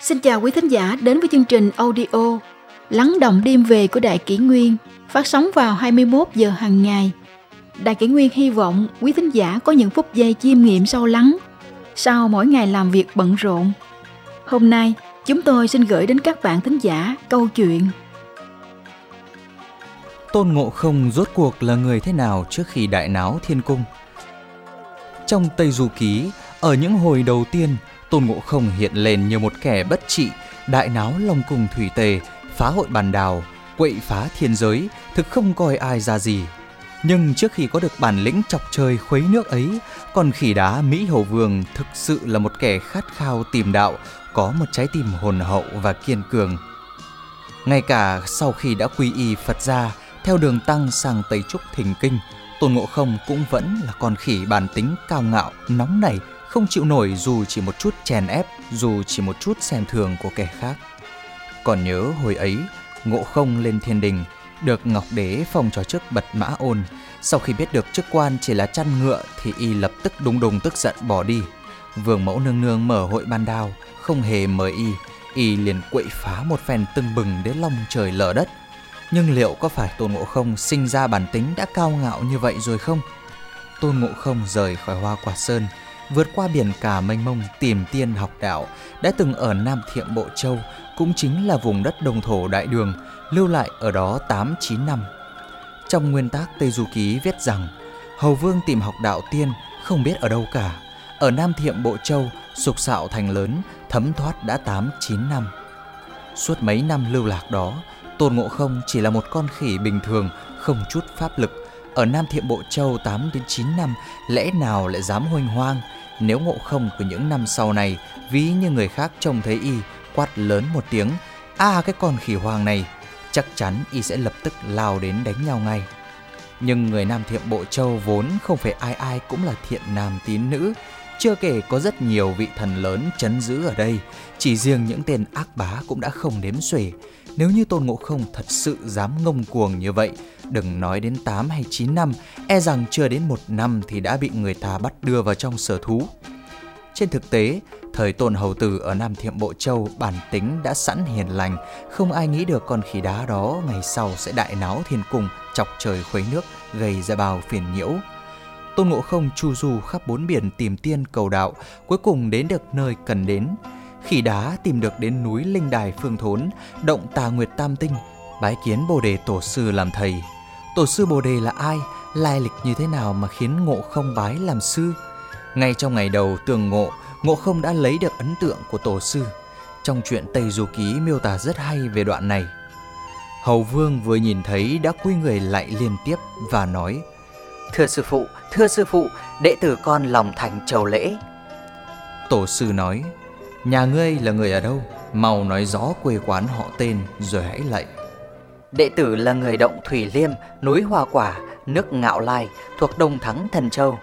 Xin chào quý thính giả đến với chương trình audio Lắng động đêm về của Đại Kỷ Nguyên phát sóng vào 21 giờ hàng ngày. Đại Kỷ Nguyên hy vọng quý thính giả có những phút giây chiêm nghiệm sâu lắng sau mỗi ngày làm việc bận rộn. Hôm nay, chúng tôi xin gửi đến các bạn thính giả câu chuyện Tôn Ngộ Không rốt cuộc là người thế nào trước khi đại náo thiên cung? Trong Tây Du Ký, ở những hồi đầu tiên, Tôn Ngộ Không hiện lên như một kẻ bất trị, đại náo lòng cùng Thủy Tề, phá hội bàn đào, quậy phá thiên giới, thực không coi ai ra gì. Nhưng trước khi có được bản lĩnh chọc trời khuấy nước ấy, con khỉ đá Mỹ Hầu Vương thực sự là một kẻ khát khao tìm đạo, có một trái tim hồn hậu và kiên cường. Ngay cả sau khi đã quy y Phật gia, theo đường tăng sang Tây Trúc thỉnh Kinh, Tôn Ngộ Không cũng vẫn là con khỉ bản tính cao ngạo, nóng nảy, không chịu nổi dù chỉ một chút chèn ép, dù chỉ một chút xem thường của kẻ khác. Còn nhớ hồi ấy, Ngộ Không lên thiên đình, được Ngọc Đế phong cho chức bật mã ôn. Sau khi biết được chức quan chỉ là chăn ngựa thì y lập tức đùng đùng tức giận bỏ đi. Vương mẫu nương nương mở hội ban đao, không hề mời y, y liền quậy phá một phen tưng bừng đến long trời lở đất. Nhưng liệu có phải Tôn Ngộ Không sinh ra bản tính đã cao ngạo như vậy rồi không? Tôn Ngộ Không rời khỏi Hoa Quả Sơn, vượt qua biển cả mênh mông tìm tiên học đạo, đã từng ở Nam Thiệm Bộ Châu, cũng chính là vùng đất đồng thổ đại đường, lưu lại ở đó 8-9 năm. Trong nguyên tác Tây Du Ký viết rằng, Hầu Vương tìm học đạo tiên không biết ở đâu cả. Ở Nam Thiệm Bộ Châu, sục sạo thành lớn, thấm thoát đã 8-9 năm. Suốt mấy năm lưu lạc đó, Tôn Ngộ Không chỉ là một con khỉ bình thường, không chút pháp lực. Ở Nam Thiệm Bộ Châu 8 đến 9 năm, lẽ nào lại dám hoành hoang? Nếu Ngộ Không của những năm sau này, ví như người khác trông thấy y, quát lớn một tiếng, a cái con khỉ hoang này, chắc chắn y sẽ lập tức lao đến đánh nhau ngay. Nhưng người Nam Thiệm Bộ Châu vốn không phải ai ai cũng là thiện nam tín nữ, chưa kể có rất nhiều vị thần lớn chấn giữ ở đây, chỉ riêng những tên ác bá cũng đã không đếm xuể. Nếu như Tôn Ngộ Không thật sự dám ngông cuồng như vậy, đừng nói đến 8 hay 9 năm, e rằng chưa đến một năm thì đã bị người ta bắt đưa vào trong sở thú. Trên thực tế, thời Tôn Hầu Tử ở Nam Thiệm Bộ Châu bản tính đã sẵn hiền lành, không ai nghĩ được con khỉ đá đó ngày sau sẽ đại náo thiên cung, chọc trời khuấy nước, gây ra bao phiền nhiễu. Tôn Ngộ Không chu du khắp bốn biển tìm tiên cầu đạo, cuối cùng đến được nơi cần đến. Khỉ đá tìm được đến núi Linh Đài Phương Thốn, động Tà Nguyệt Tam Tinh, bái kiến Bồ Đề Tổ Sư làm thầy. Tổ sư Bồ Đề là ai? Lai lịch như thế nào mà khiến Ngộ Không bái làm sư? Ngay trong ngày đầu tường ngộ, Ngộ Không đã lấy được ấn tượng của Tổ sư. Trong chuyện Tây Du Ký miêu tả rất hay về đoạn này. Hầu Vương vừa nhìn thấy đã quy người lại liên tiếp và nói Thưa sư phụ, thưa sư phụ, đệ tử con lòng thành trầu lễ. Tổ sư nói Nhà ngươi là người ở đâu? Mau nói rõ quê quán họ tên rồi hãy lạy Đệ tử là người động Thủy Liêm, núi Hoa Quả, nước Ngạo Lai, thuộc Đông Thắng Thần Châu.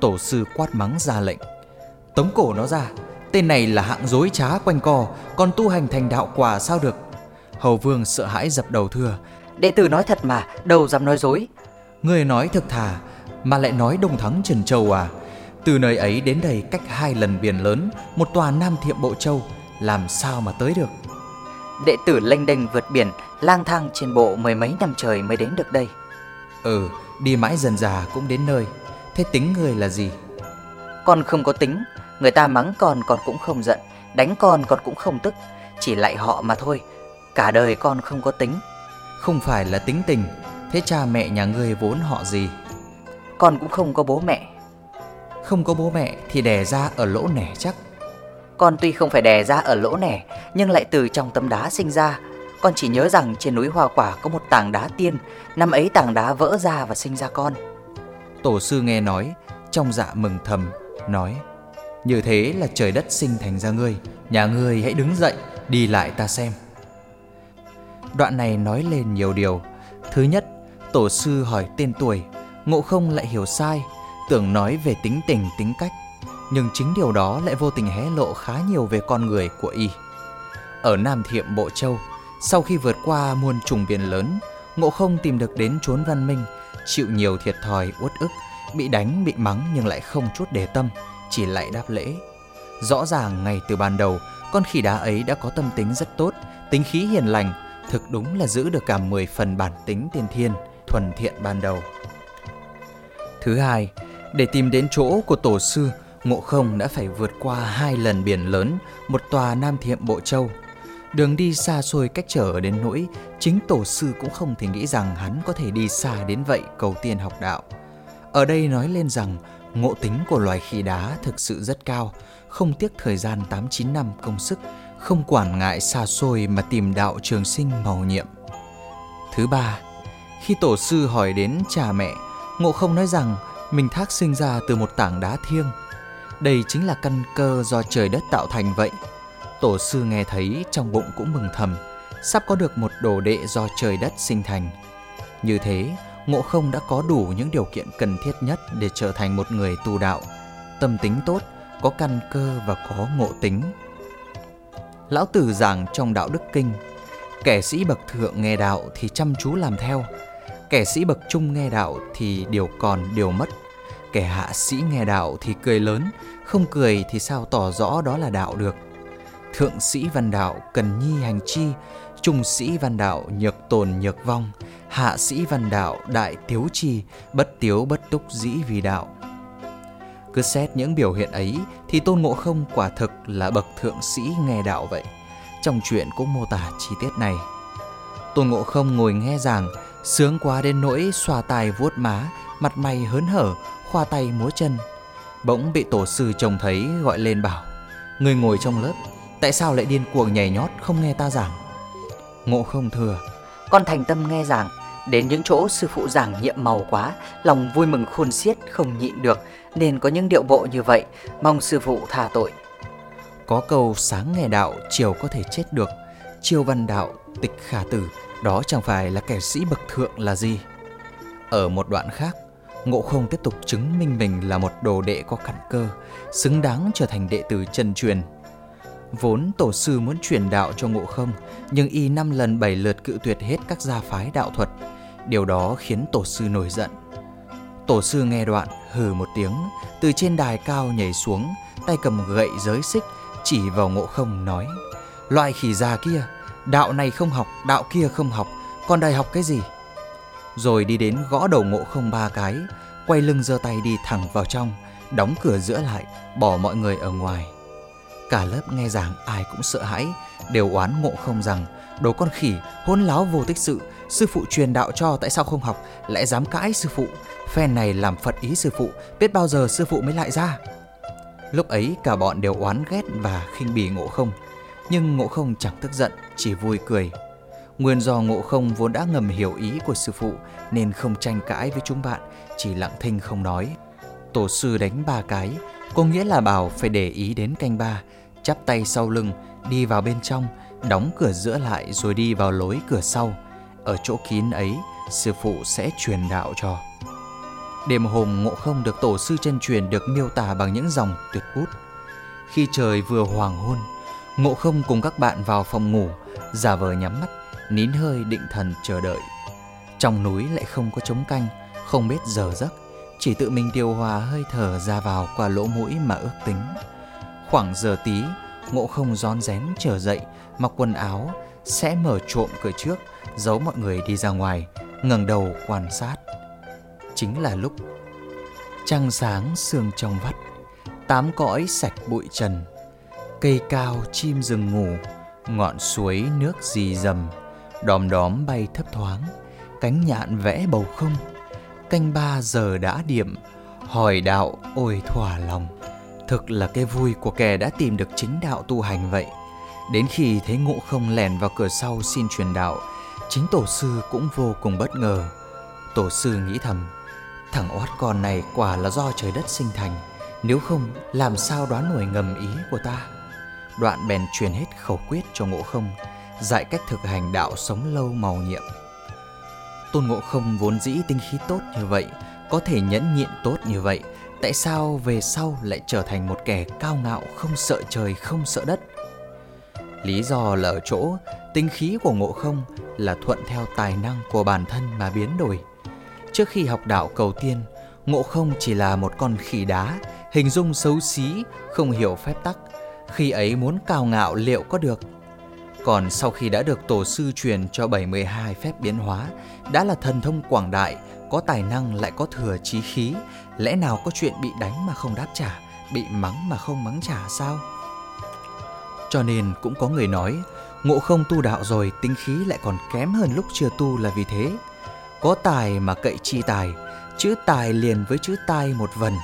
Tổ sư quát mắng ra lệnh Tống cổ nó ra Tên này là hạng dối trá quanh co Còn tu hành thành đạo quả sao được Hầu vương sợ hãi dập đầu thưa Đệ tử nói thật mà, đâu dám nói dối. Người nói thực thà Mà lại nói Đông Thắng Trần Châu à. Từ nơi ấy đến đây cách hai lần biển lớn Một tòa Nam Thiệm Bộ Châu Làm sao mà tới được? Đệ tử lênh đênh vượt biển, lang thang trên bộ mười mấy năm trời mới đến được đây. Ừ đi mãi dần già cũng đến nơi. Thế tính người là gì? Con không có tính, người ta mắng con con cũng không giận, đánh con con cũng không tức, chỉ lại họ mà thôi. Cả đời con không có tính, Không phải là tính tình Thế cha mẹ nhà ngươi vốn họ gì con cũng không có bố mẹ. Không có bố mẹ thì đẻ ra ở lỗ nẻ chắc Con tuy không phải đè ra ở lỗ nẻ, nhưng lại từ trong tấm đá sinh ra. Con chỉ nhớ rằng trên núi Hoa Quả có một tảng đá tiên, năm ấy tảng đá vỡ ra và sinh ra con. Tổ sư nghe nói Trong dạ mừng thầm Nói Như thế là trời đất sinh thành ra ngươi Nhà ngươi hãy đứng dậy Đi lại ta xem Đoạn này nói lên nhiều điều Thứ nhất Tổ sư hỏi tên tuổi Ngộ không lại hiểu sai Tưởng nói về tính tình tính cách. Nhưng chính điều đó lại vô tình hé lộ khá nhiều về con người của y. Ở Nam Thiệm Bộ Châu Sau khi vượt qua muôn trùng biển lớn Ngộ không tìm được đến chốn văn minh Chịu nhiều thiệt thòi uất ức Bị đánh bị mắng nhưng lại không chút để tâm Chỉ lại đáp lễ. Rõ ràng ngay từ ban đầu, con khỉ đá ấy đã có tâm tính rất tốt, tính khí hiền lành, thực đúng là giữ được cả 10 phần bản tính tiên thiên, thuần thiện ban đầu. Thứ hai, để tìm đến chỗ của tổ sư, Ngộ Không đã phải vượt qua hai lần biển lớn, một tòa Nam Thiệm Bộ Châu. Đường đi xa xôi cách trở đến nỗi chính tổ sư cũng không thể nghĩ rằng hắn có thể đi xa đến vậy cầu tiên học đạo. Ở đây nói lên rằng ngộ tính của loài khỉ đá thực sự rất cao, không tiếc thời gian 8-9 năm công sức, không quản ngại xa xôi mà tìm đạo trường sinh màu nhiệm. Thứ ba, khi tổ sư hỏi đến cha mẹ, Ngộ không nói rằng mình thác sinh ra từ một tảng đá thiêng. Đây chính là căn cơ do trời đất tạo thành vậy. Tổ sư nghe thấy trong bụng cũng mừng thầm, sắp có được một đồ đệ do trời đất sinh thành. Như thế, Ngộ không đã có đủ những điều kiện cần thiết nhất để trở thành một người tu đạo. Tâm tính tốt, có căn cơ và có ngộ tính. Lão Tử giảng trong Đạo Đức Kinh, kẻ sĩ bậc thượng nghe đạo thì chăm chú làm theo, kẻ sĩ bậc trung nghe đạo thì điều còn điều mất, kẻ hạ sĩ nghe đạo thì cười lớn, không cười thì sao tỏ rõ đó là đạo được. Thượng sĩ văn đạo cần nhi hành chi, trung sĩ văn đạo nhược tồn nhược vong, hạ sĩ văn đạo đại tiếu chi, bất tiếu bất túc dĩ vì đạo. Cứ xét những biểu hiện ấy thì Tôn Ngộ Không quả thực là bậc thượng sĩ nghe đạo vậy. Trong chuyện cũng mô tả chi tiết này. Tôn Ngộ Không ngồi nghe giảng, sướng quá đến nỗi xoa tai vuốt má, mặt mày hớn hở, khoa tay múa chân. Bỗng bị tổ sư trông thấy gọi lên bảo, người ngồi trong lớp, tại sao lại điên cuồng nhảy nhót không nghe ta giảng? Ngộ Không thừa, con thành tâm nghe giảng, đến những chỗ sư phụ giảng nhiệm màu quá, lòng vui mừng khôn xiết không nhịn được, nên có những điệu bộ như vậy, mong sư phụ tha tội. Có câu sáng nghe đạo, chiều có thể chết được, chiều văn đạo, tịch khả tử, đó chẳng phải là kẻ sĩ bậc thượng là gì. Ở một đoạn khác, Ngộ không tiếp tục chứng minh mình là một đồ đệ có căn cơ, xứng đáng trở thành đệ tử chân truyền. Vốn tổ sư muốn truyền đạo cho ngộ không, nhưng y năm lần bảy lượt cự tuyệt hết các gia phái đạo thuật. Điều đó khiến tổ sư nổi giận. Tổ sư nghe đoạn hừ một tiếng, từ trên đài cao nhảy xuống, tay cầm gậy giới xích, chỉ vào ngộ không nói Loại khỉ già kia, đạo này không học, đạo kia không học, còn đòi học cái gì? Rồi đi đến gõ đầu ngộ không ba cái, quay lưng giơ tay đi thẳng vào trong, đóng cửa giữa lại, bỏ mọi người ở ngoài. Cả lớp nghe giảng ai cũng sợ hãi, đều oán ngộ không rằng đồ con khỉ hôn láo vô tích sự, sư phụ truyền đạo cho tại sao không học, lại dám cãi sư phụ, phen này làm phật ý sư phụ, biết bao giờ sư phụ mới lại ra. Lúc ấy cả bọn đều oán ghét và khinh bỉ ngộ không, nhưng ngộ không chẳng tức giận, chỉ vui cười. Nguyên do ngộ không vốn đã ngầm hiểu ý của sư phụ nên không tranh cãi với chúng bạn, chỉ lặng thinh không nói. Tổ sư đánh ba cái, có nghĩa là bảo phải để ý đến canh ba, chắp tay sau lưng, đi vào bên trong, đóng cửa giữa lại rồi đi vào lối cửa sau. Ở chỗ kín ấy, sư phụ sẽ truyền đạo cho. Đêm hôm ngộ không được tổ sư chân truyền được miêu tả bằng những dòng tuyệt bút. Khi trời vừa hoàng hôn, ngộ không cùng các bạn vào phòng ngủ, giả vờ nhắm mắt, nín hơi định thần chờ đợi. Trong núi lại không có trống canh, không biết giờ giấc, chỉ tự mình điều hòa hơi thở ra vào qua lỗ mũi mà ước tính. Khoảng giờ tí, ngộ không rón rén trở dậy, mặc quần áo, sẽ mở trộm cửa trước, giấu mọi người đi ra ngoài, ngẩng đầu quan sát. Chính là lúc trăng sáng sương trong vắt, tám cõi sạch bụi trần, cây cao chim rừng ngủ, ngọn suối nước rì rầm, đom đóm bay thấp thoáng, cánh nhạn vẽ bầu không. Canh ba giờ đã điểm hỏi đạo ôi thỏa lòng. Thực là cái vui của kẻ đã tìm được chính đạo tu hành vậy. Đến khi thấy ngộ không lẻn vào cửa sau xin truyền đạo chính tổ sư cũng vô cùng bất ngờ. Tổ sư nghĩ thầm thằng oát con này quả là do trời đất sinh thành nếu không làm sao đoán nổi ngầm ý của ta? Đoạn bèn truyền hết khẩu quyết cho ngộ không dạy cách thực hành đạo sống lâu màu nhiệm Tôn Ngộ Không vốn dĩ tinh khí tốt như vậy, có thể nhẫn nhịn tốt như vậy, tại sao về sau lại trở thành một kẻ cao ngạo không sợ trời không sợ đất? Lý do là ở chỗ tinh khí của Ngộ Không là thuận theo tài năng của bản thân mà biến đổi. Trước khi học đạo cầu tiên, Ngộ Không chỉ là một con khỉ đá, hình dung xấu xí, không hiểu phép tắc, khi ấy muốn cao ngạo liệu có được. Còn sau khi đã được tổ sư truyền cho 72 phép biến hóa, Đã là thần thông quảng đại, Có tài năng lại có thừa trí khí, Lẽ nào có chuyện bị đánh mà không đáp trả, Bị mắng mà không mắng trả sao? Cho nên cũng có người nói, Ngộ không tu đạo rồi tính khí lại còn kém hơn lúc chưa tu là vì thế. Có tài mà cậy chi tài, Chữ tài liền với chữ tai một vần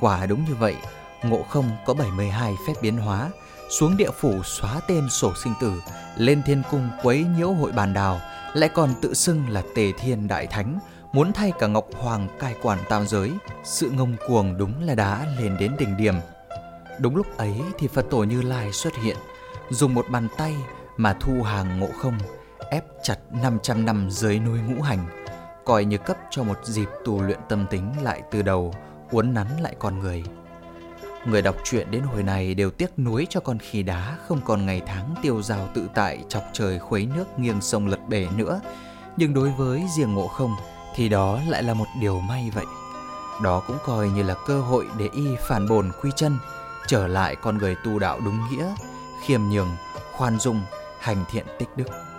Quả đúng như vậy Ngộ không có 72 phép biến hóa, Xuống địa phủ xóa tên sổ sinh tử, Lên thiên cung quấy nhiễu hội bàn đào, Lại còn tự xưng là tề thiên đại thánh, Muốn thay cả Ngọc Hoàng cai quản tam giới. Sự ngông cuồng đúng là đã lên đến đỉnh điểm. Đúng lúc ấy thì Phật tổ Như Lai xuất hiện, Dùng một bàn tay mà thu hàng ngộ không, Ép chặt 500 năm dưới núi ngũ hành, Coi như cấp cho một dịp tu luyện tâm tính lại từ đầu, Uốn nắn lại con người. Người đọc truyện đến hồi này đều tiếc nuối cho con khỉ đá không còn ngày tháng tiêu dao tự tại chọc trời khuấy nước nghiêng sông lật bể nữa. Nhưng đối với riêng ngộ không thì đó lại là một điều may vậy. Đó cũng coi như là cơ hội để y phản bồn quy chân, trở lại con người tu đạo đúng nghĩa, khiêm nhường, khoan dung, hành thiện tích đức.